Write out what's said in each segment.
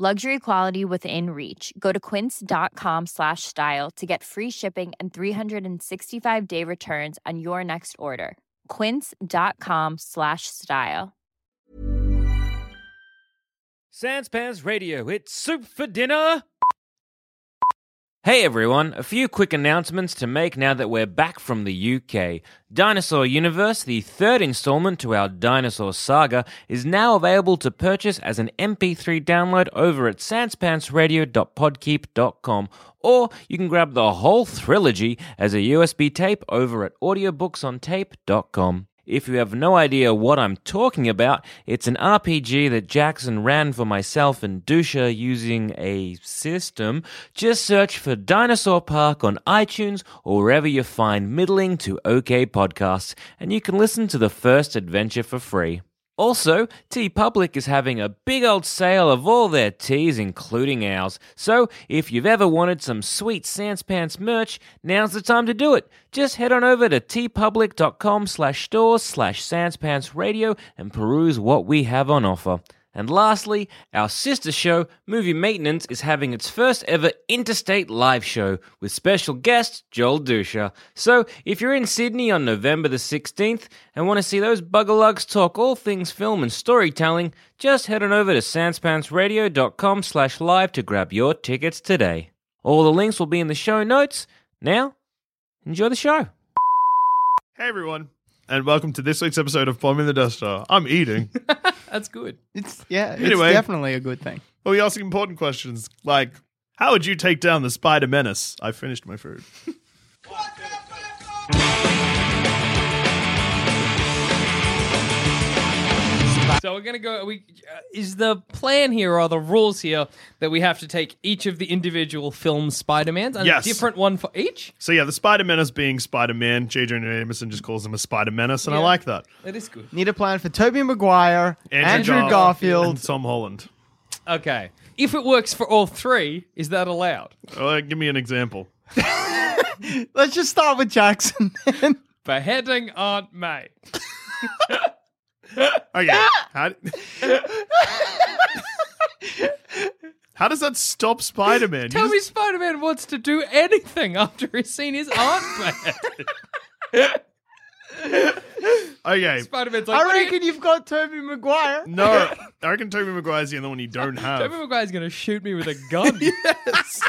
Luxury quality within reach. Go to quince.com slash style to get free shipping and 365 day returns on your next order. Quince.com slash style. Sanspants Radio, it's soup for dinner. Hey everyone, a few quick announcements to make now that we're back from the UK. Dinosaur Universe, the third installment to our dinosaur saga, is now available to purchase as an MP3 download over at sanspantsradio.podkeep.com, or you can grab the whole trilogy as a USB tape over at audiobooksontape.com. If you have no idea what I'm talking about, it's an RPG that Jackson ran for myself and Duscher using a system. Just search for Dinosaur Park on iTunes or wherever you find middling to okay podcasts, and you can listen to the first adventure for free. Also, TeePublic is having a big old sale of all their tees, including ours. So, if you've ever wanted some sweet Sanspants merch, now's the time to do it. Just head on over to teepublic.com slash stores slash sanspantsradio and peruse what we have on offer. And lastly, our sister show, Movie Maintenance, is having its first ever interstate live show with special guest Joel Duscher. So, if you're in Sydney on November the 16th and want to see those buggerlugs talk all things film and storytelling, just head on over to sanspantsradio.com slash live to grab your tickets today. All the links will be in the show notes. Now, enjoy the show. Hey everyone, and welcome to this week's episode of Plumbing the Death Star. I'm eating. That's good. It's yeah, it's Anyway. definitely a good thing. Well, we asking important questions like, how would you take down the Spider Menace? I finished my food. So we're gonna go. We uh, is the plan here or the rules here that we have to take each of the individual film Spider Mans and Yes. a different one for each. So yeah, the Spider Menace being Spider Man, J. Jonah Jameson just calls him a Spider Menace, and I Yeah. like that. That is good. Need a plan for Tobey Maguire, Andrew, Gar- Garfield. and Tom Holland. Okay. If it works for all three, is that allowed? Uh, give me an example. Let's just start with Jackson. then. Beheading Aunt May. Okay, how, how does that stop Spider Man? Tell me Spider Man wants to do anything after he's seen his aunt beheaded. Okay, Spider Man's like, I what you- reckon you've got Tobey Maguire. no, I reckon Tobey Maguire's the only one you don't have. Tobey Maguire's gonna shoot me with a gun. yes.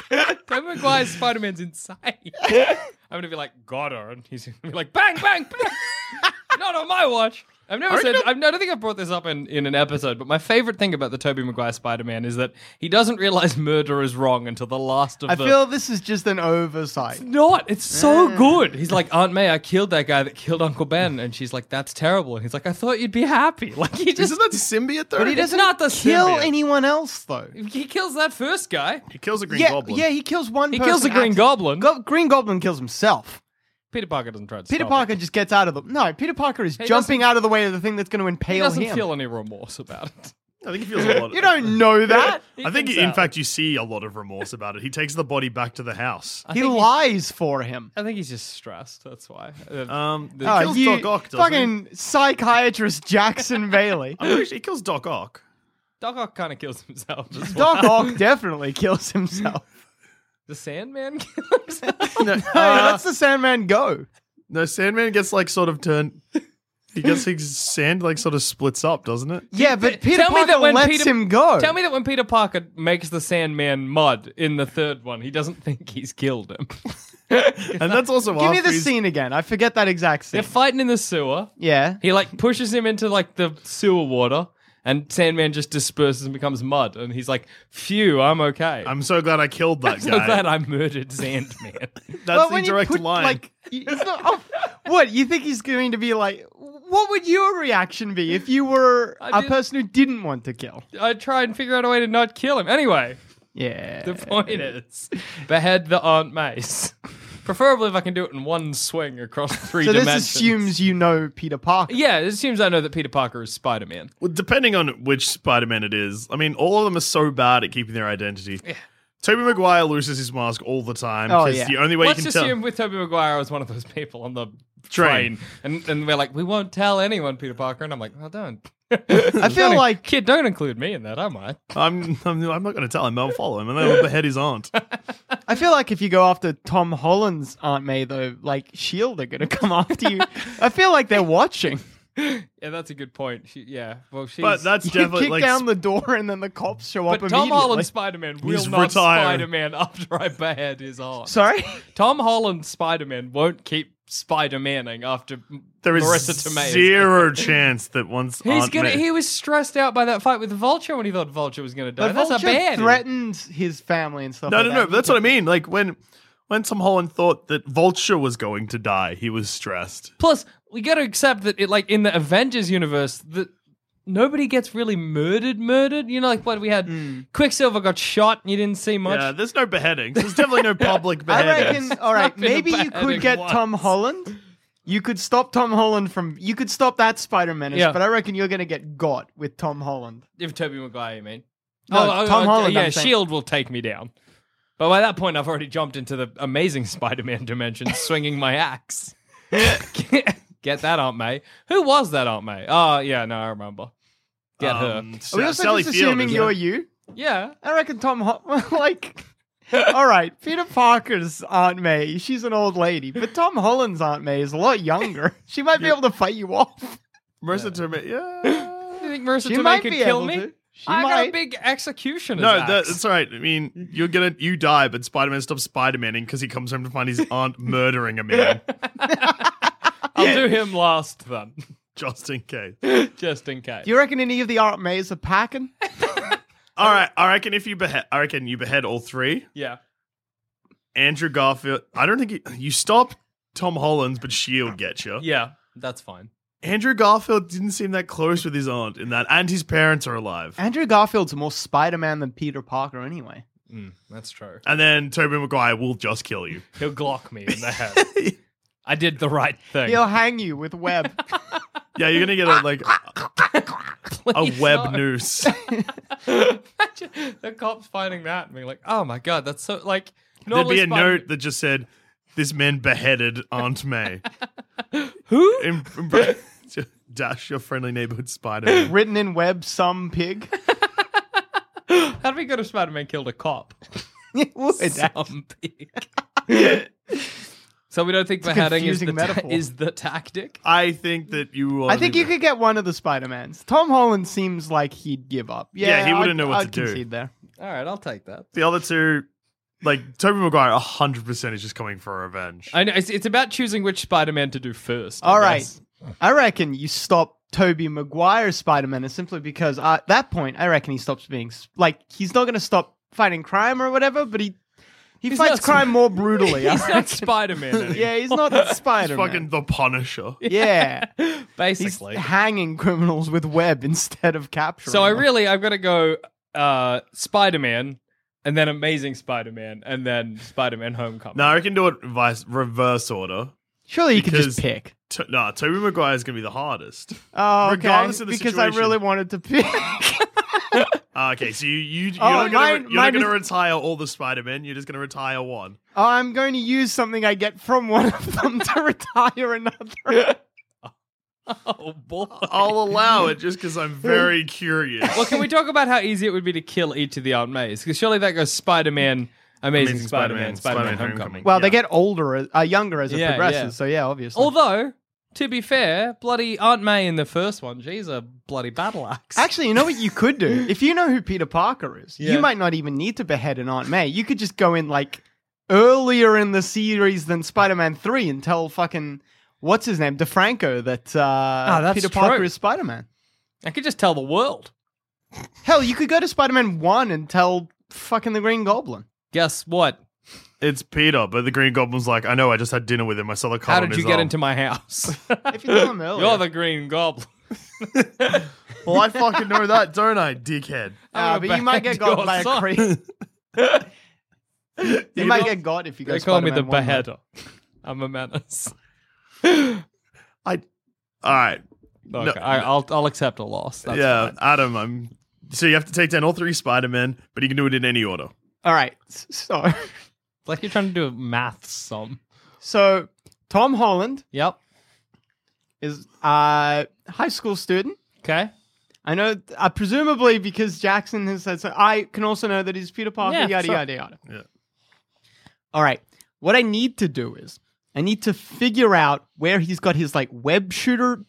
Tobey Maguire's Spider Man's insane. I'm gonna be like, got her, and he's gonna be like, bang, bang, bang. Not on my watch. I've never said. I've, I don't think I've brought this up in, in an episode, but my favorite thing about the Tobey Maguire Spider Man is that he doesn't realize murder is wrong until the last of I the. feel this is just an oversight. not. It's so good. He's like, Aunt May, I killed that guy that killed Uncle Ben, and she's like, that's terrible. And he's like, I thought you'd be happy. Like he just Isn't that symbiote though? But he doesn't not the kill symbiote. anyone else though. he kills that first guy. He kills a Green yeah, Goblin. yeah, he kills one. He person kills the Green acc- Goblin. Go- Green Goblin kills himself. Peter Parker doesn't try to Peter stop Parker it. just gets out of the. No, Peter Parker is He jumping doesn't- out of the way of the thing that's going to impale him. He doesn't him. feel any remorse about it. I think he feels a lot. you don't know that. He I think, thinks in out. fact, you see a lot of remorse about it. He takes the body back to the house. I he think lies for him. I think he's just stressed. That's why. Uh, Um, he Oh, kills you Doc Ock, doesn't he? fucking psychiatrist Jackson Bailey. I'm pretty sure he kills Doc Ock. Doc Ock kind of kills himself as well. Doc Ock definitely kills himself. The Sandman kills himself. No, Hey, uh, that's the Sandman go. no, Sandman gets like sort of turned. He gets his sand like sort of splits up, doesn't it? Yeah, but Peter Tell me that when lets Peter- him go. Tell me that when Peter Parker makes the Sandman mud in the third one, he doesn't think he's killed him. And that's also Give me the he's- scene again. I forget that exact scene. They're fighting in the sewer. yeah. He like pushes him into like the sewer water, and Sandman just disperses and becomes mud. And he's like, "Phew, I'm okay." I'm so glad I killed that guy. I'm so glad I murdered Sandman. That's Well, the when you direct put, line. Like, y- it's not, oh, what you think he's going to be like? What would your reaction be if you were I a did- person who didn't want to kill? I try and figure out a way to not kill him. Anyway, Yeah. the point is, behead the Aunt Mace. Preferably if I can do it in one swing across three So this assumes you know Peter Parker. Yeah, it assumes I know that Peter Parker is Spider Man. Well, depending on which Spider-Man it is. I mean, all of them are so bad at keeping their identity. Yeah. Tobey Maguire loses his mask all the time. Oh, 'cause yeah. the only way Let's you can assume tell. with Tobey Maguire, I was one of those people on the Train. train, and and we're like, we won't tell anyone, Peter Parker, and I'm like, well, don't. I feel Don't- like kid, don't include me in that. I might. I'm, I'm, I'm not going to tell him. I'll follow him, and then I'll behead his aunt. I feel like if you go after Tom Holland's Aunt May, though, like Shield are gonna come after you. I feel like they're watching. Yeah, that's a good point. She, yeah, well, she's. But that's You definitely kick like down the door and then the cops show up but Tom immediately. Holland Spider Man will not retired. Spider Man after I behead his aunt. Sorry, Tom Holland Spider Man won't keep Spider Manning after there is Marisa Tomei. zero chance that once He's Aunt gonna. May- He was stressed out by that fight with Vulture when he thought Vulture was gonna die. but That's Vulture a bad. threatened his family and stuff. no, like no, that. no. That's what I mean. Like when when Tom Holland thought that Vulture was going to die, he was stressed. Plus, we got to accept that it, like in the Avengers universe, that nobody gets really murdered. Murdered. You know, like what we had. Hmm. Quicksilver got shot, and you didn't see much. Yeah, there's no beheadings. There's definitely no public beheadings. I reckon. All right, not been a maybe you could get once. Tom Holland. You could stop Tom Holland from. You could stop that Spider Man, Yeah. but I reckon you're gonna get got with Tom Holland. If Tobey Maguire, you mean? No, oh, Tom oh, Holland, Yeah, I'm saying. Shield will take me down. But by that point, I've already jumped into the amazing Spider-Man dimension, swinging my axe. Get that, Aunt May. Who was that Aunt May? Oh, yeah, no, I remember. Get her. Um, Are we also Sally just Field, assuming you're it? you? Yeah. I reckon Tom Ho- like. All right, Peter Parker's Aunt May, she's an old lady, but Tom Holland's Aunt May is a lot younger. She might be able to fight you off. Marisa Tomei. Do Yeah. you think Marisa She Tomei might could be kill me? to. She I got a big executioner's No, that, that's all right. I mean, you're gonna you die, but Spider-Man stops Spider-Maning because he comes home to find his aunt murdering a man, I'll do him last then, just in case. just in case. Do you reckon any of the Aunt Mays are packing? All right, I reckon if you behead, I reckon you behead all three. yeah. Andrew Garfield. I don't think you, you stop Tom Holland's, but Shield gets you. Yeah, that's fine. Andrew Garfield didn't seem that close with his aunt in that, and his parents are alive. Andrew Garfield's more Spider Man than Peter Parker, anyway. Mm, that's true. And then Tobey Maguire will just kill you. He'll glock me in the head. I did the right thing. He'll hang you with web. Yeah, you're gonna get a like a Please web no. noose. Imagine the cops finding that and being like, "Oh my god, that's so like." There'd normally be a Spider- note that just said, "This man beheaded Aunt May." Who? Em- em- Dash your friendly neighborhood Spider-Man. Written in web, some pig. How do we go to Spider-Man killed a cop? Some pig. so we don't think a beheading is the, confusing ta- metaphor. is the tactic. I think that you. I think you could get one of the Spider Mans. Tom Holland seems like he'd give up. Yeah, Yeah, he wouldn't I'd- know what I'd to do. concede there. All right, I'll take that. The other two, like Tobey Maguire, hundred percent is just coming for revenge. I know it's, it's about choosing which Spider-Man to do first. I All right. I reckon you stop Tobey Maguire's Spider Man is simply because at that point, I reckon he stops being like he's not going to stop fighting crime or whatever, but he he He's fights not- crime more brutally. I He's not. Spider-Man anymore. yeah, he's not It's Spider fucking the Punisher. Yeah, basically he's basically. hanging criminals with web instead of capturing. So I really, I've got to go uh, Spider-Man, and then Amazing Spider-Man, and then Spider-Man Homecoming. No, I can do it vice reverse order. surely you could just pick. T- nah, Tobey Maguire is gonna be the hardest. Oh, okay. regardless of the because I really wanted to pick. Ah, okay, so you you you're Oh, not gonna mine- you're not mine gonna is- retire all the Spider Men. You're just gonna retire one. I'm going to use something I get from one of them to retire another. Oh boy. I'll allow it just because I'm very curious. well, can we talk about how easy it would be to kill each of the Aunt Mays? Because surely that goes Spider-Man, Amazing, Amazing Spider-Man, Spider-Man, Spider-Man, Spider-Man Homecoming. Homecoming. Well, they Yeah. get older, as- uh, younger as it Yeah, progresses. yeah. So yeah, obviously. Although, to be fair, bloody Aunt May in the first one, she's a bloody battle axe. Actually, you know what you could do? If you know who Peter Parker is, Yeah. you might not even need to behead an Aunt May. You could just go in like earlier in the series than Spider-Man 3 and tell fucking what's his name, DeFranco that uh that's Peter Parker true. is Spider-Man. I could just tell the world. Hell, you could go to Spider-Man 1 and tell fucking the Green Goblin. Guess what? It's Peter, but the Green Goblin's like, I know, I just had dinner with him. I saw the cut How did his you get arm." into my house? If you tell him earlier. You're the Green Goblin. Well, I fucking know that, don't I, dickhead? I'm but you might get got your by a creep. You might get got if you go They call me the Spider-Man one way. beheader. I'm a menace. I. All right. Okay, I, I'll I'll accept a loss. That's yeah, fine. Adam. I'm. So you have to take down all three Spider-Men, but you can do it in any order. All right. So, It's like you're trying to do a math sum. so Tom Holland Yep. is a high school student. Okay. I know, uh, presumably because Jackson has said so. I can also know that he's Peter Parker. Yeah, yada sure. yada yada. Yeah. All right. What I need to do is I need to figure out where he's got his like web shooter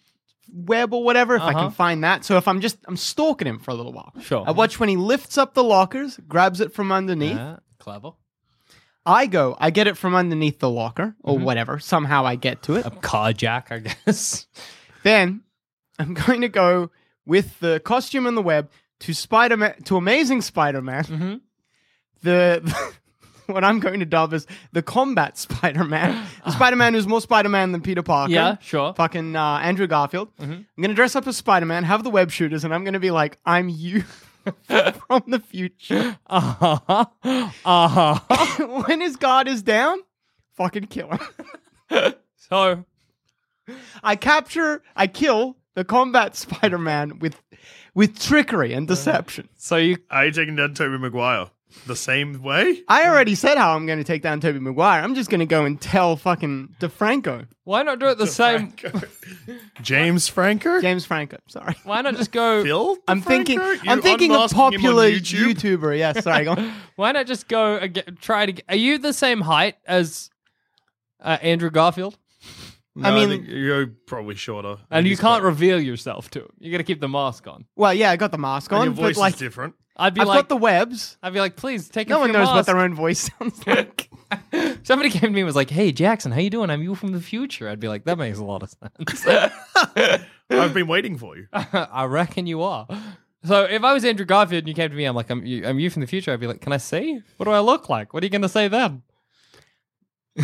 web or whatever. If I Uh-huh. can find that. So if I'm just I'm stalking him for a little while. Sure. I watch when he lifts up the lockers, grabs it from underneath. Yeah, clever. I go, I get it from underneath the locker or Mm-hmm. whatever. Somehow I get to it. A carjack, I guess. Then I'm going to go with the costume and the web to Spider Man to Amazing Spider Man. Mm-hmm. The what I'm going to dub is the combat Spider Man. The Spider Man who's more Spider Man than Peter Parker. Yeah, sure. Fucking uh, Andrew Garfield. Mm-hmm. I'm gonna dress up as Spider Man, have the web shooters, and I'm gonna be like, I'm you from the future. Uh huh. Uh huh. when his guard is down, fucking kill him. so I capture, I kill the combat Spider Man with with trickery and deception. so you Are you taking down Tobey Maguire the same way? I already said how I'm going to take down Tobey Maguire. I'm just going to go and tell fucking DeFranco, why not do it the same? James Franco? James Franco. Sorry, Why not just go? Phil? I'm thinking. DeFranco? I'm You thinking a unmasking him on popular YouTube? YouTuber. Yes, sorry. Go on. Why not just go ag- try to? Are you the same height as uh, Andrew Garfield? No, I mean- think you're probably shorter. And you can't quite- reveal yourself to him. You got to keep the mask on. Well, yeah, I got the mask and on, your voice but like, is different. I'd be I've like, got the webs. I'd be like, please take No off one your knows what their own voice sounds like. Somebody came to me and was like, "Hey, Jackson, how you doing? I'm you from the future." I'd be like, "That makes a lot of sense." I've been waiting for you. I reckon you are. So if I was Andrew Garfield and you came to me, I'm like, "I'm you, I'm you from the future." I'd be like, "Can I see? What do I look like? What are you going to say then?"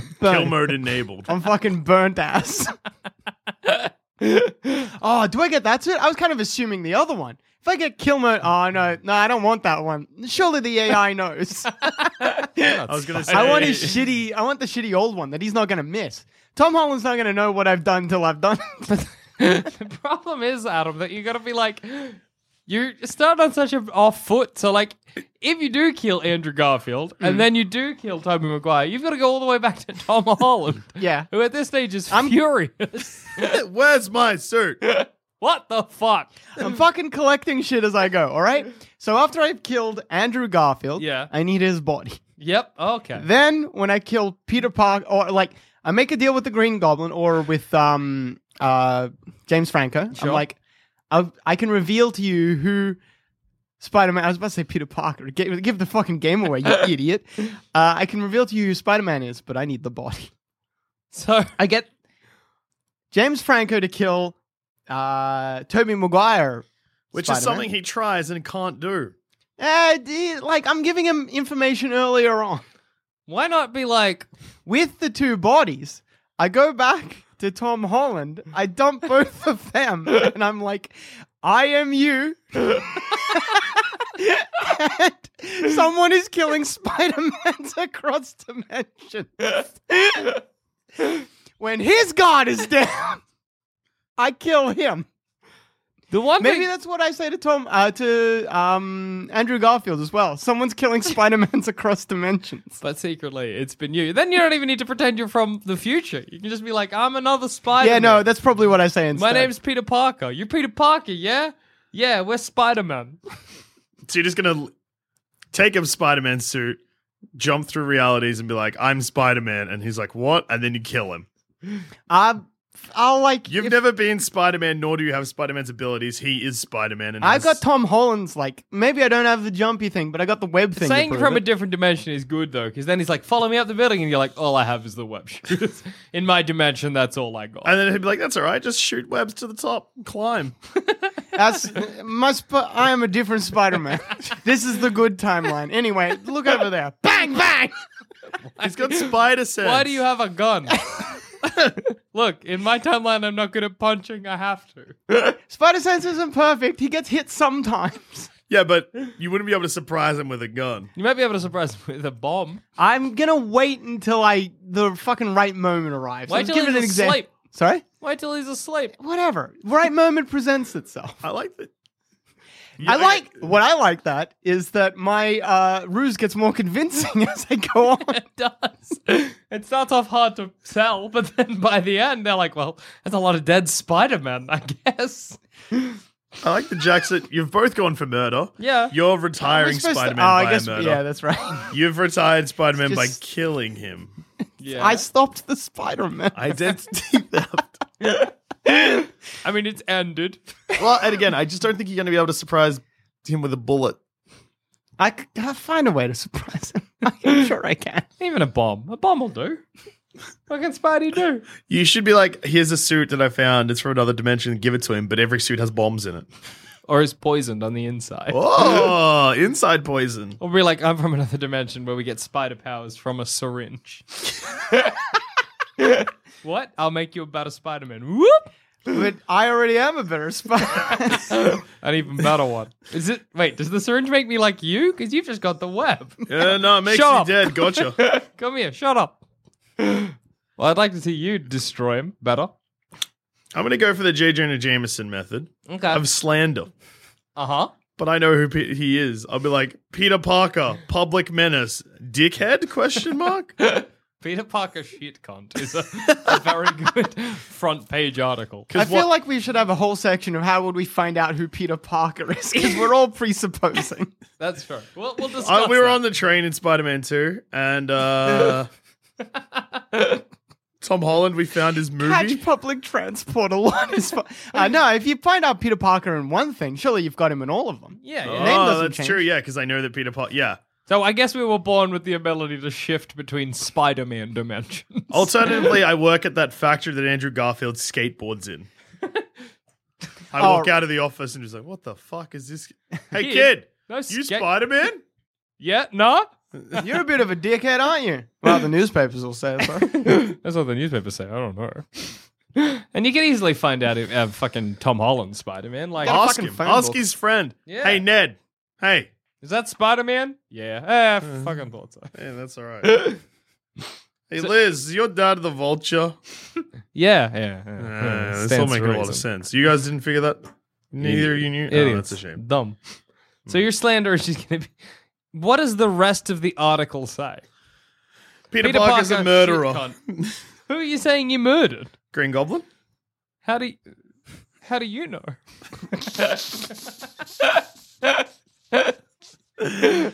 Kill mode enabled. I'm fucking burnt ass. oh, do I get that it? I was kind of assuming the other one. If I get kill mode, oh no, no, I don't want that one. Surely the AI knows. I was gonna say. I want his shitty. I want the shitty old one that he's not gonna miss. Tom Holland's not gonna know what I've done till I've done. it. the problem is, Adam, that you got to be like, you start on such an off foot. So like, if you do kill Andrew Garfield and then you do kill Tobey Maguire, you've got to go all the way back to Tom Holland, yeah, who at this stage is I'm- furious. Where's my suit? what the fuck? I'm fucking collecting shit as I go. All right. So after I've killed Andrew Garfield, Yeah. I need his body. Yep. Okay. Then when I kill Peter Parker, or like I make a deal with the Green Goblin or with um uh James Franco, Sure. I'm like, I I can reveal to you who Spider Man. I was about to say Peter Parker. Give, give the fucking game away, you idiot. Uh, I can reveal to you who Spider Man is, but I need the body. So I get James Franco to kill uh Tobey Maguire. Which is Spider-Man. something he tries and can't do. Uh, like I'm giving him information earlier on. why not be like, with the two bodies, I go back to Tom Holland. I dump both of them, and I'm like, I am you. and someone is killing Spider-Mans across dimensions. when his guard is down, I kill him. The one Maybe thing- that's what I say to Tom, uh, to um, Andrew Garfield as well. Someone's killing Spider-Mans across dimensions. But secretly, it's been you. Then you don't even need to pretend you're from the future. You can just be like, I'm another Spider. Yeah, no, that's probably what I say instead. My name's Peter Parker. You're Peter Parker, yeah? Yeah, we're Spider Man. So you're just gonna take a Spider-Man suit, jump through realities, and be like, "I'm Spider-Man," and he's like, "What?" And then you kill him. Uh, I'll like. You've if- never been Spider-Man, nor do you have Spider-Man's abilities. He is Spider-Man, and I has- got Tom Holland's like. Maybe I don't have the jumpy thing, but I got the web thing. to Saying prove from a different dimension is good, though, because then he's like, follow me up the building, and you're like, all I have is the web shooters. In my dimension, that's all I got. And then he'd be like, "That's all right. Just shoot webs to the top, climb." That's my. Sp- I am a different Spider-Man. this is the good timeline. Anyway, look over there. Bang bang. He's got spider sense. Why do you have a gun? Look, in my timeline, I'm not good at punching. I have to. Spider sense isn't perfect. He gets hit sometimes. Yeah, but you wouldn't be able to surprise him with a gun. You might be able to surprise him with a bomb. I'm gonna wait until I the fucking right moment arrives. Wait Let's till give it he's an example. asleep. Sorry. Wait till he's asleep. Whatever. Right moment presents itself. I like that. I like what I like that is that my uh, ruse gets more convincing as I go on. It does. It starts off hard to sell, but then by the end, they're like, well, that's a lot of dead Spider Man, I guess. I like the Jackson. You've both gone for murder. Yeah. You're Am retiring Spider Man oh, by I guess a murder. yeah, that's right. You've retired Spider Man by killing him. Yeah. I stopped the Spider-Man. Identity theft. I mean, it's ended. well, and again, I just don't think you're going to be able to surprise him with a bullet. I c- I'll find a way to surprise him. I'm sure I can. Even a bomb. A bomb will do. What can Spidey do? You should be like, here's a suit that I found. It's from another dimension. Give it to him. But every suit has bombs in it. Or is poisoned on the inside. Oh, inside poison. Or be like, I'm from another dimension where we get spider powers from a syringe. what? I'll make you a better Spider Man. Whoop! But I already am a better Spider-Man. An even better one. Is it? Wait, does the syringe make me like you? Because you've just got the web. Yeah, no, it makes Shut you up. dead. Gotcha. Come here, shut up. Well, I'd like to see you destroy him better. I'm going to go for the J. Jonah Jameson method Okay. of slander. Uh huh. But I know who Pe- he is. I'll be like, Peter Parker, public menace, dickhead? Question mark. Peter Parker shit cunt is a, a very good front page article. I feel like we should have a whole section of how would we find out who Peter Parker is because we're all presupposing. That's true. We'll, we'll discuss. Uh, we were that. on the train in Spider Man 2, and uh, Tom Holland, we found his movie. Catch public transport a lot is fun. Uh, no, if you find out Peter Parker in one thing, surely you've got him in all of them. Yeah, yeah. Oh, name doesn't that's change. true, yeah, because I know that Peter Parker. Yeah. So I guess we were born with the ability to shift between Spider-Man dimensions. Alternatively, I work at that factory that Andrew Garfield skateboards in. I Oh. walk out of the office and he's like, "What the fuck is this? Hey, Kid, kid, no you skate- Spider Man? Yeah, no. You're a bit of a dickhead, aren't you? Well, the newspapers will say so. That's what the newspapers say. I don't know. And you can easily find out if uh, fucking Tom Holland Spider-Man. Like, Ask fucking him. phone Ask book. his friend. Yeah. Hey, Ned. Hey. Is that Spider-Man? Yeah. Eh, fucking thought so. Yeah, that's all right. hey, Liz, is your dad the vulture? Yeah, yeah. yeah. Uh, this Stands will to a lot of sense. You guys didn't figure that? Neither of you knew? Oh, Idiots. that's a shame. Dumb. So your slander is just going to be. What does the rest of the article say? Peter, Parker's Parker, a murderer. cunt. Who are you saying you murdered? Green Goblin? How do you, how do you know?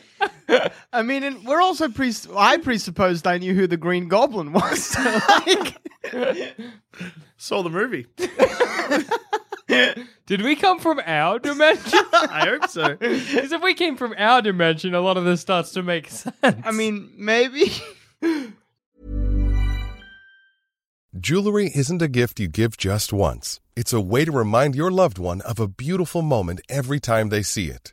I mean, and we're also pre. I presupposed I knew who the Green Goblin was. So, like, Saw the movie. Did we come from our dimension? I hope so. Because if we came from our dimension, a lot of this starts to make sense. I mean, maybe. Jewelry isn't a gift you give just once. It's a way to remind your loved one of a beautiful moment every time they see it.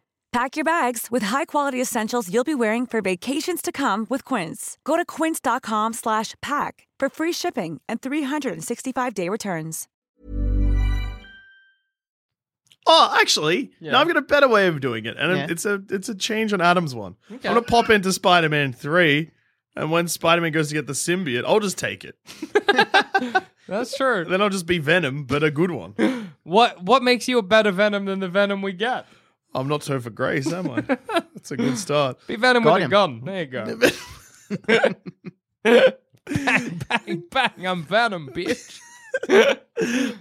Pack your bags with high-quality essentials you'll be wearing for vacations to come with Quince. Go to quince.com slash pack for free shipping and 365-day returns. Oh, actually, Yeah. no, I've got a better way of doing it, and Yeah. it's a it's a change on Adam's one. Okay. I'm gonna pop into Spider-Man three, and when Spider-Man goes to get the symbiote, I'll just take it. That's true. Then I'll just be Venom, but a good one. What what makes you a better Venom than the Venom we get? I'm not Topher Grace, am I? That's a good start. Be Venom Got with him. a gun. There you go. bang, bang, bang. I'm Venom, bitch.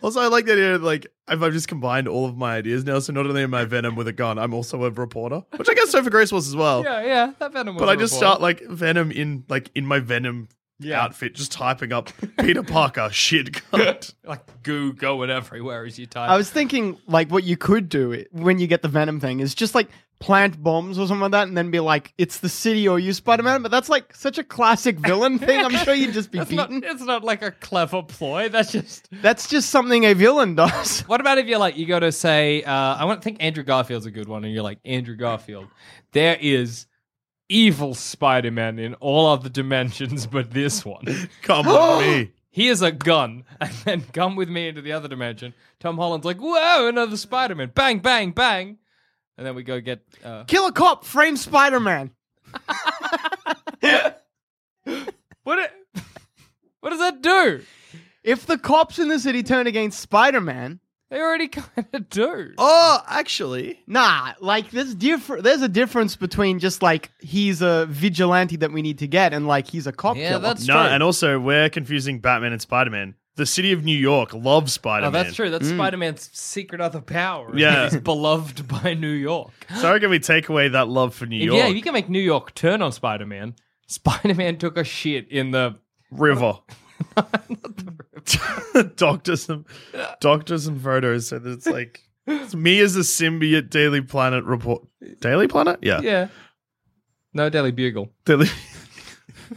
Also, I like the idea of, like if I've just combined all of my ideas now. So not only am I Venom with a gun, I'm also a reporter, which I guess Topher Grace was as well. Yeah, yeah. That Venom was But a I just reporter. start like Venom in like in my Venom Yeah. outfit, just typing up Peter Parker shit cunt. like goo going everywhere as you type. I was thinking like what you could do it- when you get the Venom thing is just like plant bombs or something like that, and then be like, "It's the city or you, Spider Man." But that's like such a classic villain thing. I'm sure you'd just be That's not, beaten. it's not like a clever ploy. That's just. That's just something a villain does. What about if you're like, you go to say, uh, I want to think Andrew Garfield's a good one, and you're like, Andrew Garfield, there is evil Spider Man in all other dimensions but this one. Come on me. Here's a gun, and then come with me into the other dimension. Tom Holland's like, whoa, another Spider Man. Bang, bang, bang. And then we go get. Uh, Kill a cop, frame Spider Man. what, it, what does that do? If the cops in the city turn against Spider Man, They already kind of do. Oh, actually, nah, like there's different. There's a difference between just like he's a vigilante that we need to get, and like he's a cop Yeah, killer. that's no, true. and also we're confusing Batman and Spider Man. The city of New York loves Spider Oh, Man. that's true. That's mm. Spider Man's secret other power. Yeah. that He's beloved by New York. So I reckon we take away that love for New York. Yeah, you can make New York turn on Spider Man, Spider Man took a shit in the. River. doctor some doctor some photos so that it's like it's me as a symbiote Daily Planet report. Daily Planet? Yeah. Yeah. No, Daily Bugle. Daily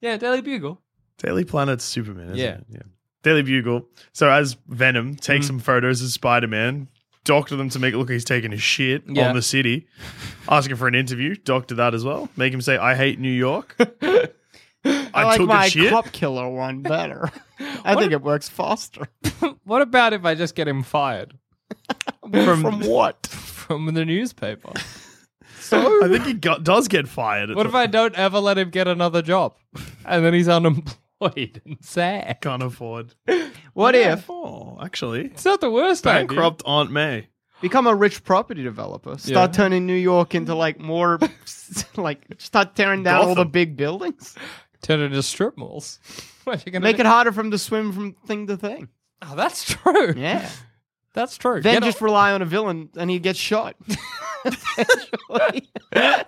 Yeah, Daily Bugle. Daily Planet's Superman, isn't Yeah. it? Yeah. Daily Bugle. So as Venom, take Mm. some photos of Spider Man, doctor them to make it look like he's taking a shit Yeah. on the city, asking for an interview, doctor that as well. Make him say, I hate New York. I, I, like took my a shit. cop killer one better. I think it works faster. What about if I just get him fired From, what? from the newspaper? So I think he got, does get fired. What if I don't ever let him get another job? And then he's unemployed and sad. can't afford? What if Oh, actually, It's not the worst idea. bankrupt Aunt May. become a rich property developer? Start Yeah. turning New York into like more, like start tearing down all the big buildings. Turn it into strip malls. What you gonna Make do? it harder for him to swim from thing to thing. Oh, that's true. Yeah. That's true. Then Get just rely on a villain and he gets shot. Eventually.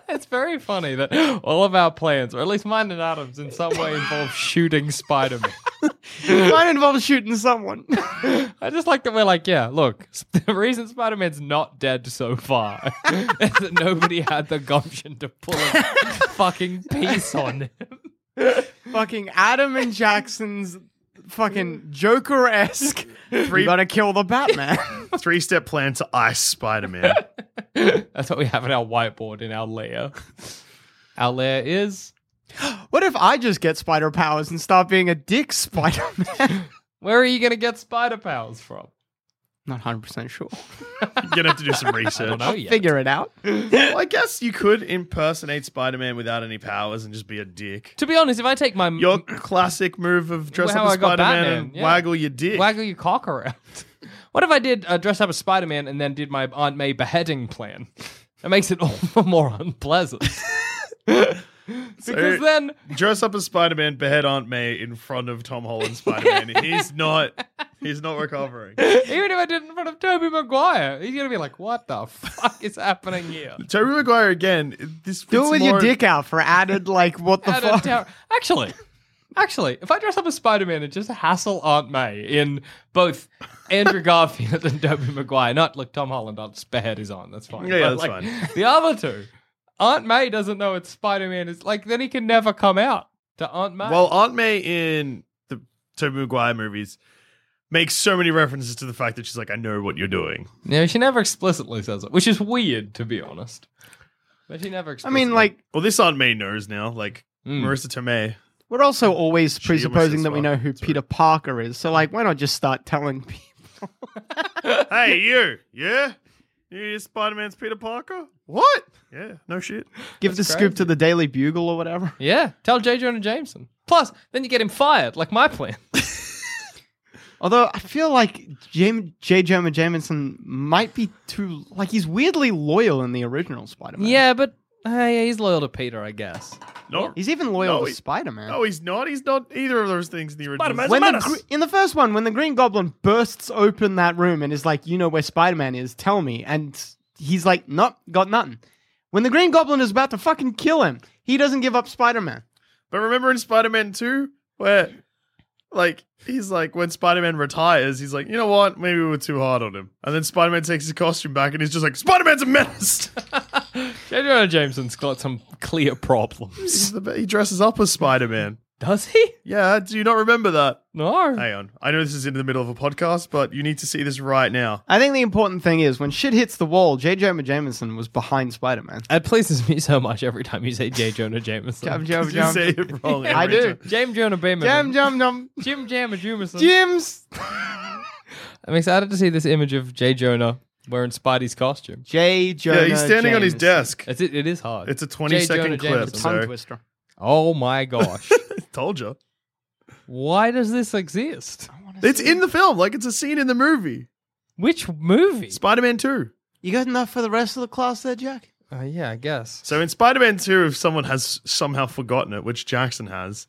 it's very funny that all of our plans, or at least mine and Adam's, in some way involve shooting Spider Man. Mine involves shooting someone. I just like that we're like, yeah, look, the reason Spider Man's not dead so far is that nobody had the gumption to pull a fucking piece on him. fucking Adam and Jackson's fucking Joker esque. We gotta kill the Batman. Three step plan to ice Spider Man. That's what we have on our whiteboard in our lair. Our lair is. what if I just get spider powers and start being a dick Spider Man? Where are you going to get spider powers from? Not 100% sure. You're gonna have to do some research. I don't know yet. Figure it out. Well, I guess you could impersonate Spider Man without any powers and just be a dick. To be honest, if I take my Your classic move of dress how up as I got Spider Man Batman, and yeah. waggle your dick. waggle your cock around. What if I did uh, dress up as Spider Man and then did my Aunt May beheading plan? That makes it all the more unpleasant. Because then dress up as Spider Man, behead Aunt May in front of Tom Holland Spider Man. he's not. He's not recovering. Even if I did it in front of Tobey Maguire, he's gonna be like, "What the fuck is happening here?" Tobey Maguire again. This Do fits it with more- your dick out for added, like, what the fuck? tower- Actually, actually, if I dress up as Spider Man and just hassle Aunt May in both Andrew Garfield and Tobey Maguire, not like Tom Holland, I'll just behead his aunt. That's fine. Yeah, yeah, that's like, fine. The other two, Aunt May doesn't know it's Spider Man. Is like then he can never come out to Aunt May. Well, Aunt May in the Tobey Maguire movies makes so many references to the fact that she's like, I know what you're doing. yeah, she never explicitly says it, which is weird to be honest. But she never. I mean, like, Well, this Aunt May knows now. Like, Mm. Marisa Tomei. we're also always She presupposing almost that we know who Sorry. Peter Parker is. So, like, why not just start telling people? hey, you. Yeah? You Spider Man's Peter Parker? What? Yeah, no shit. Give the scoop to the Daily Bugle or whatever. Yeah, tell J. Jonah Jameson. Plus, then you get him fired, like my plan. Although I feel like J. J. Jonah Jameson might be too like he's weirdly loyal in the original Spider-Man. yeah, but uh, yeah, he's loyal to Peter, I guess. No. he's even loyal No, to he- Spider-Man. No, he's not. He's not either of those things in the original. Spider-Man's when a the, menace. in the first one, when the Green Goblin bursts open that room and is like, "You know where Spider-Man is? Tell me," and he's like, "Nope, got nothing." When the Green Goblin is about to fucking kill him, he doesn't give up Spider-Man. But remember in Spider Man 2, where, like, he's like, when Spider Man retires, he's like, you know what? Maybe we were too hard on him. And then Spider Man takes his costume back and he's just like, Spider Man's a menace. J. Jonah Jameson's got some clear problems. The, he dresses up as Spider Man. Does he? Yeah, do you not remember that? No. Hang on. I know this is in the middle of a podcast, but you need to see this right now. I think the important thing is when shit hits the wall, J. Jonah Jameson was behind Spider-Man. It pleases me so much every time you say J. Jonah Jameson. Jump, jump, You jump. say it wrong. I every do. time. James Jonah Jameson. Jam, jam, jam. Jim Jammer Jameson. Jims. I'm excited to see this image of J. Jonah wearing Spidey's costume. J. Jonah Yeah, he's standing on his Jameson. desk. It's, it, it is hard. It's a 20 J. second Jonah clip. Jameson. Tongue So, twister. Oh my gosh. told you. Why does this exist? It's in the film. Like, it's a scene in the movie. Which movie? Spider Man 2. You got enough for the rest of the class there, Jack? Uh, yeah, I guess. So in Spider-Man 2, if someone has somehow forgotten it, which Jackson has,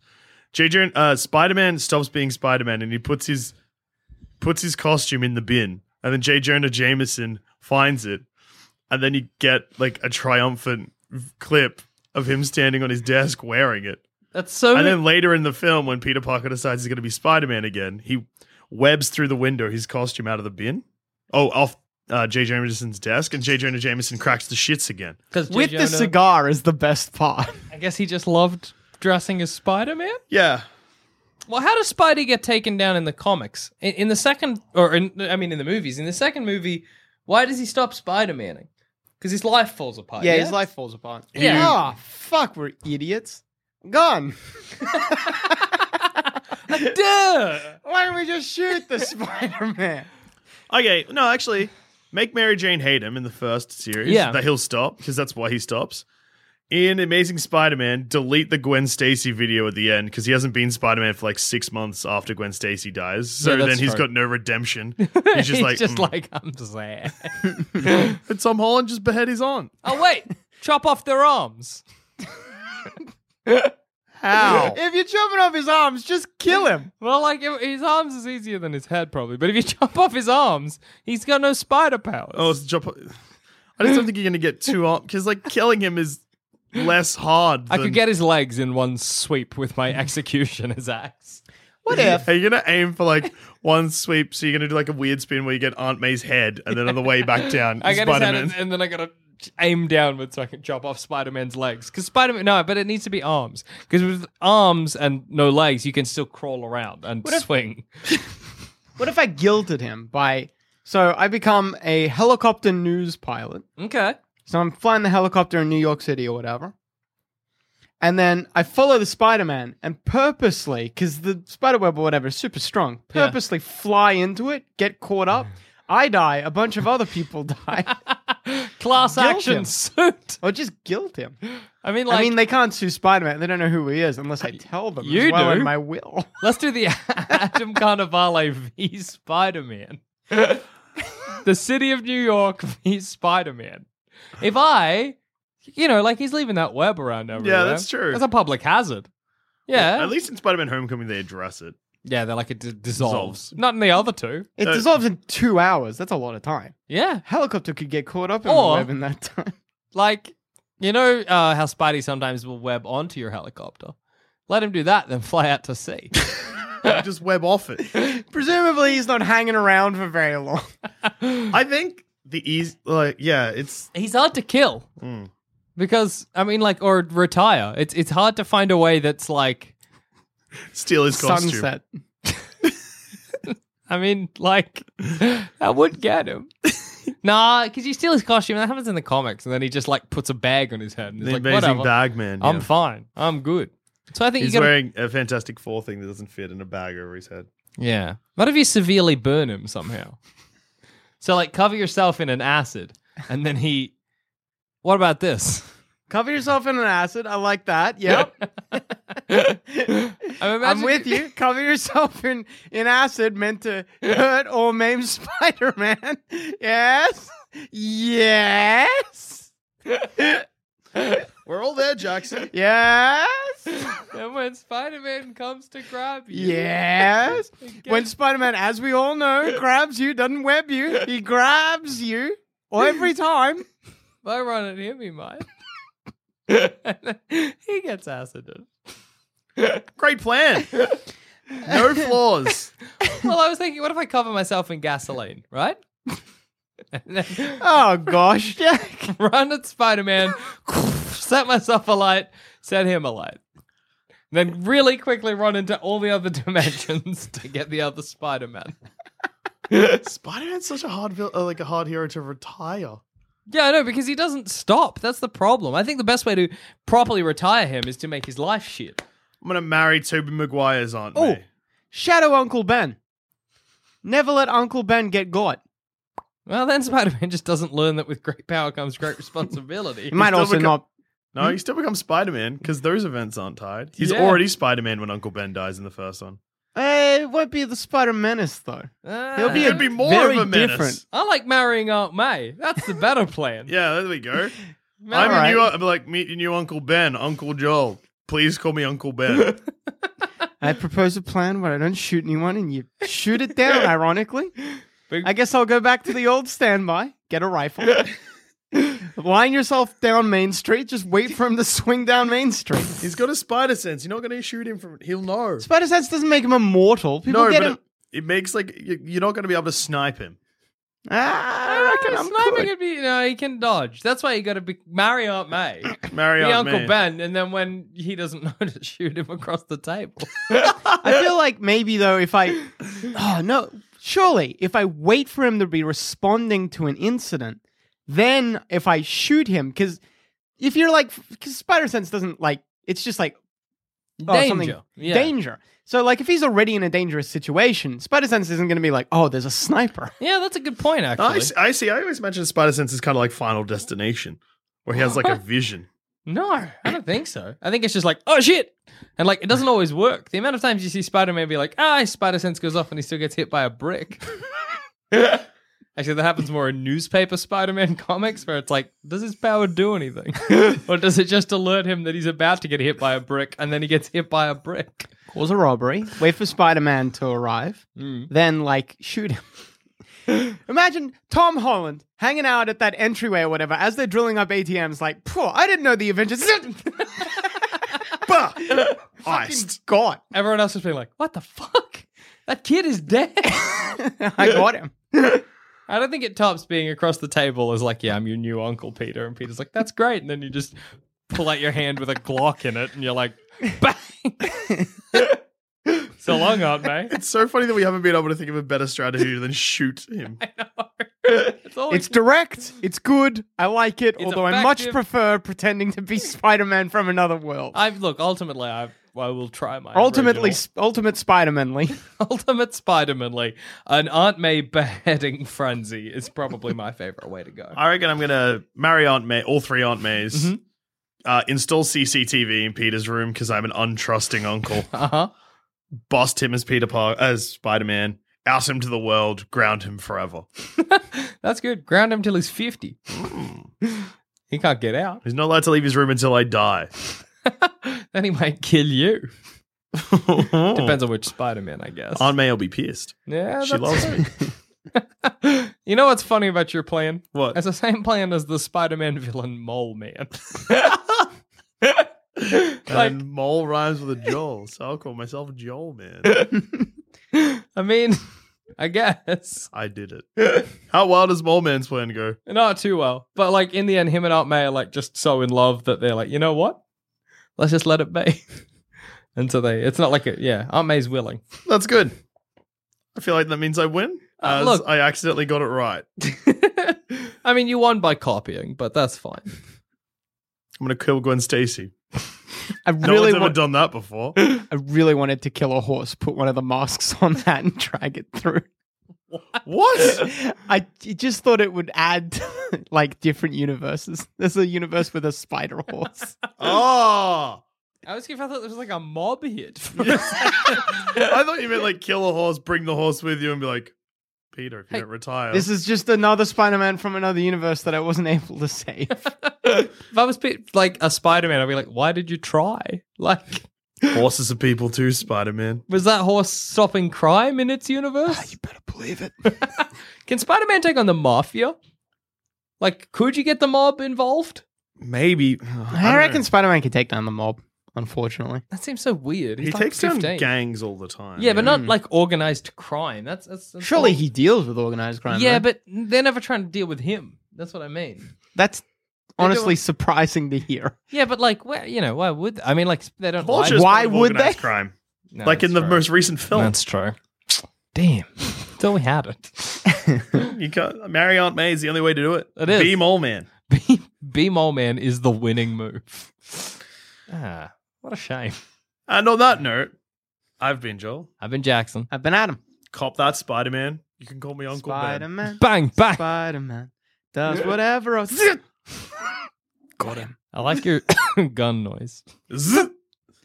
JJ uh, Spider-Man stops being Spider-Man and he puts his puts his costume in the bin. And then J. Jonah Jameson finds it. And then you get like a triumphant clip of him standing on his desk wearing it. That's so. And then later in the film, when Peter Parker decides he's going to be Spider Man again, he webs through the window his costume out of the bin. Oh, off uh, J. Jameson's desk, and J. Jonah Jameson cracks the shits again. because With the cigar is the best part. I guess he just loved dressing as Spider Man. Yeah. Well, how does Spidey get taken down in the comics? In, in the second, or in, I mean, in the movies. In the second movie, why does he stop Spider Maning? Because his life falls apart. Yeah, his life falls apart. Yeah. Oh, fuck, we're idiots. Gone. Duh. Why don't we just shoot the Spider-Man? Okay, no, actually, make Mary Jane hate him in the first series. Yeah. That he'll stop, because that's why he stops. In Amazing Spider Man, delete the Gwen Stacy video at the end, because he hasn't been Spider Man for like six months after Gwen Stacy dies. So Yeah, then he's true. got no redemption. He's just like, just "Mm." like I'm sad. and Tom Holland just behead his aunt. oh wait, chop off their arms. How? if you're chopping off his arms, just kill him. Well, like if- his arms is easier than his head, probably. But if you chop off his arms, he's got no spider powers. oh, it's jump. I just don't think you're going to get too on, because like killing him is less hard. I than- could get his legs in one sweep with my executioner's axe. What if? Are you gonna aim for like one sweep? So you're gonna do like a weird spin where you get Aunt May's head, and then on the way back down, I get his Spider head Man. and, and then I gotta aim downwards so I can chop off Spider Man's legs. Because Spider Man, no, but it needs to be arms. Because with arms and no legs, you can still crawl around and swing. What if I guilted him by. So I become a helicopter news pilot. Okay. So I'm flying the helicopter in New York City or whatever. And then I follow the Spider Man and purposely, because the spider web or whatever is super strong, Yeah. purposely fly into it, get caught up. I die, a bunch of other people die. Class Guilt action him. suit. or just guilt him. I mean, like, I mean, they can't sue Spider Man. They don't know who he is unless I tell them. You well do. in my will. let's do the Adam Carnivale v Spider Man. the city of New York v Spider Man. If I, you know, like he's leaving that web around everywhere. Yeah, that's true. That's a public hazard. Yeah. At least in Spider Man Homecoming, they address it. Yeah, they're like it d- dissolves. Dissolves. Not in the other two. It Uh, dissolves in two hours. That's a lot of time. Yeah. Helicopter could get caught up in Or- the web in that time. Like, you know uh, how Spidey sometimes will web onto your helicopter? Let him do that, then fly out to sea. Just web off it. Presumably, he's not hanging around for very long. I think the easy, like, yeah, it's He's hard to kill. Hmm. Because, I mean, like, or retire. It's it's hard to find a way that's like, steal his costume. Sunset. I mean, like, that would get him. nah, because you steal his costume. That happens in the comics. And then he just, like, puts a bag on his head. And The he's like, amazing whatever. bag man. I'm fine. I'm good. So I think He's you gotta wearing a Fantastic Four thing that doesn't fit in a bag over his head. Yeah. What if you severely burn him somehow? So, like, cover yourself in an acid, and then he. What about this? Cover yourself in an acid. I like that. Yep. I'm, I'm with you. Cover yourself in, in acid meant to hurt or maim Spider Man. Yes. Yes. We're all there, Jackson. Yes. And when Spider Man comes to grab you. Yes. When Spider Man, as we all know, grabs you, doesn't web you, he grabs you every time. If I run at him, he might. And then he gets acided. Great plan. No flaws. Well, I was thinking, what if I cover myself in gasoline, right? and then Oh, gosh, Jack. run at Spider Man, set myself alight, set him alight. Then really quickly run into all the other dimensions to get the other Spider Man. Spider Man's such a hard, vil- uh, like a hard hero to retire. Yeah, I know, because he doesn't stop. That's the problem. I think the best way to properly retire him is to make his life shit. I'm gonna marry Tobey Maguire's Aunt Oh. May. Shadow Uncle Ben. Never let Uncle Ben get got. Well, then Spider Man just doesn't learn that with great power comes great responsibility. He might also become- not. No, he still becomes Spider Man because those events aren't tied. He's Yeah. already Spider Man when Uncle Ben dies in the first one. Uh, it won't be the Spider Menace though. Ah. He'll be Could a be more very of a menace. different. I like marrying Aunt May. That's the better plan. Yeah, there we go. I'm Alright. your new, I'm like meet your new Uncle Ben, Uncle Joel. Please call me Uncle Ben. I propose a plan where I don't shoot anyone and you shoot it down, ironically. Big- I guess I'll go back to the old standby, get a rifle. Line yourself down Main Street, just wait for him to swing down Main Street. He's got a spider sense. You're not going to shoot him from. He'll know. Spider sense doesn't make him immortal. People no, get but him. it, it makes like you- you're not going to be able to snipe him. Ah, I reckon I'm Sniping good. would be, you know, he can dodge. That's why you got to be marry Aunt May, Marry be Aunt Uncle May. Ben, and then when he doesn't know to shoot him across the table. I feel like maybe though, if I, oh no, surely if I wait for him to be responding to an incident, then if I shoot him, because if you're like, because spider sense doesn't like, it's just like oh, something- Danger. Yeah. danger. So like, if he's already in a dangerous situation, spider sense isn't going to be like, oh, there's a sniper. Yeah, that's a good point. Actually, I see, I see. I always imagine Spider Sense is kind of like Final Destination, where he has like a vision. No, I don't think so. I think it's just like, oh shit. And like, it doesn't always work. The amount of times you see Spider Man be like, ah, spider sense goes off and he still gets hit by a brick. Actually, that happens more in newspaper Spider Man comics where it's like, does his power do anything? or does it just alert him that he's about to get hit by a brick and then he gets hit by a brick? Cause a robbery, wait for Spider Man to arrive, hmm. then like shoot him. Imagine Tom Holland hanging out at that entryway or whatever as they're drilling up ATMs. Like, Phew, I didn't know the Avengers. Bah! Iced. God, Everyone else is being like, what the fuck? That kid is dead. I got him. I don't think it tops being across the table as like, yeah, I'm your new Uncle Peter. And Peter's like, that's great. And then you just pull out your hand with a Glock in it and you're like, bang. so long, Aunt May. It's so funny that we haven't been able to think of a better strategy than shoot him. It's, all It's direct. It's good. I like it. It's although I much prefer pretending to be Spider Man from another world. I've look, ultimately, I've, I will try my Ultimately, original- ultimate Spider Manly. ultimate Spider-Man-ly. An Aunt May beheading frenzy is probably my favorite way to go. I reckon I'm gonna marry Aunt May, all three Aunt Mays. Mm-hmm. Uh, install CCTV in Peter's room because I'm an untrusting uncle. Uh huh. Bust him as Peter Park as Spider Man. Out him to the world. Ground him forever. That's good. Ground him till he's fifty. he can't get out. He's not allowed to leave his room until I die. Then he might kill you. Depends on which Spider-Man, I guess. Aunt May will be pissed. yeah, She that's loves me. me. you know what's funny about your plan? What? It's the same plan as the Spider-Man villain Mole Man. like, and Mole rhymes with a Joel, so I'll call myself Joel Man. I mean, I guess I did it. How well does Mole Man's plan go? not too well, but like in the end, him and Aunt May are like just so in love that they're like, you know what? Let's just let it be. and so they, it's not like a yeah. Aunt May's willing. That's good. I feel like that means I win. Uh, look. I accidentally got it right. I mean, you won by copying, but that's fine. I'm gonna kill Gwen Stacy. I No really one's ever done that before. I really wanted to kill a horse, put one of the masks on that, and drag it through. What? I just thought it would add like different universes. There's a universe with a spider horse. Oh. I was confused. I thought there was like a mob hit. I thought you meant like kill a horse, bring the horse with you, and be like, Peter, if you Hey, don't retire. This is just another Spider-Man from another universe that I wasn't able to save. if I was pe- like a Spider-Man, I'd be like, "Why did you try? Like, horses are people too, Spider Man. was that horse stopping crime in its universe? Ah, you better believe it. Can Spider-Man take on the mafia? Like, could you get the mob involved? Maybe. I, uh, reckon Spider-Man can take down the mob. Unfortunately, That seems so weird. he like takes 15. down gangs all the time. Yeah, but not hmm. like organized crime. That's, that's, that's surely all- he deals with organized crime. Yeah, though. but they're never trying to deal with him. That's what I mean. that's honestly doing- surprising to hear. Yeah, but like, where you know, why would I mean, like, they don't. Vulture's lie- Why part of would organized they? Crime. No, like in that's the true. most recent film. That's true. Damn, thought we had it. you can't marry Aunt May is the only way to do it. It is. Be mole man. B, B Mole Man is the winning move. Ah, what a shame. And on that note, I've been Joel. I've been Jackson. I've been Adam. Cop that Spider Man. You can call me Uncle Ben. Spider-Man. Bang bang. Spider-Man does whatever. Else. Got him. I like your gun noise. Zzz.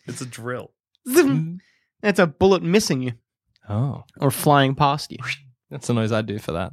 It's a drill. It's mm. a bullet missing you Oh, or flying past you. that's the noise I do for that.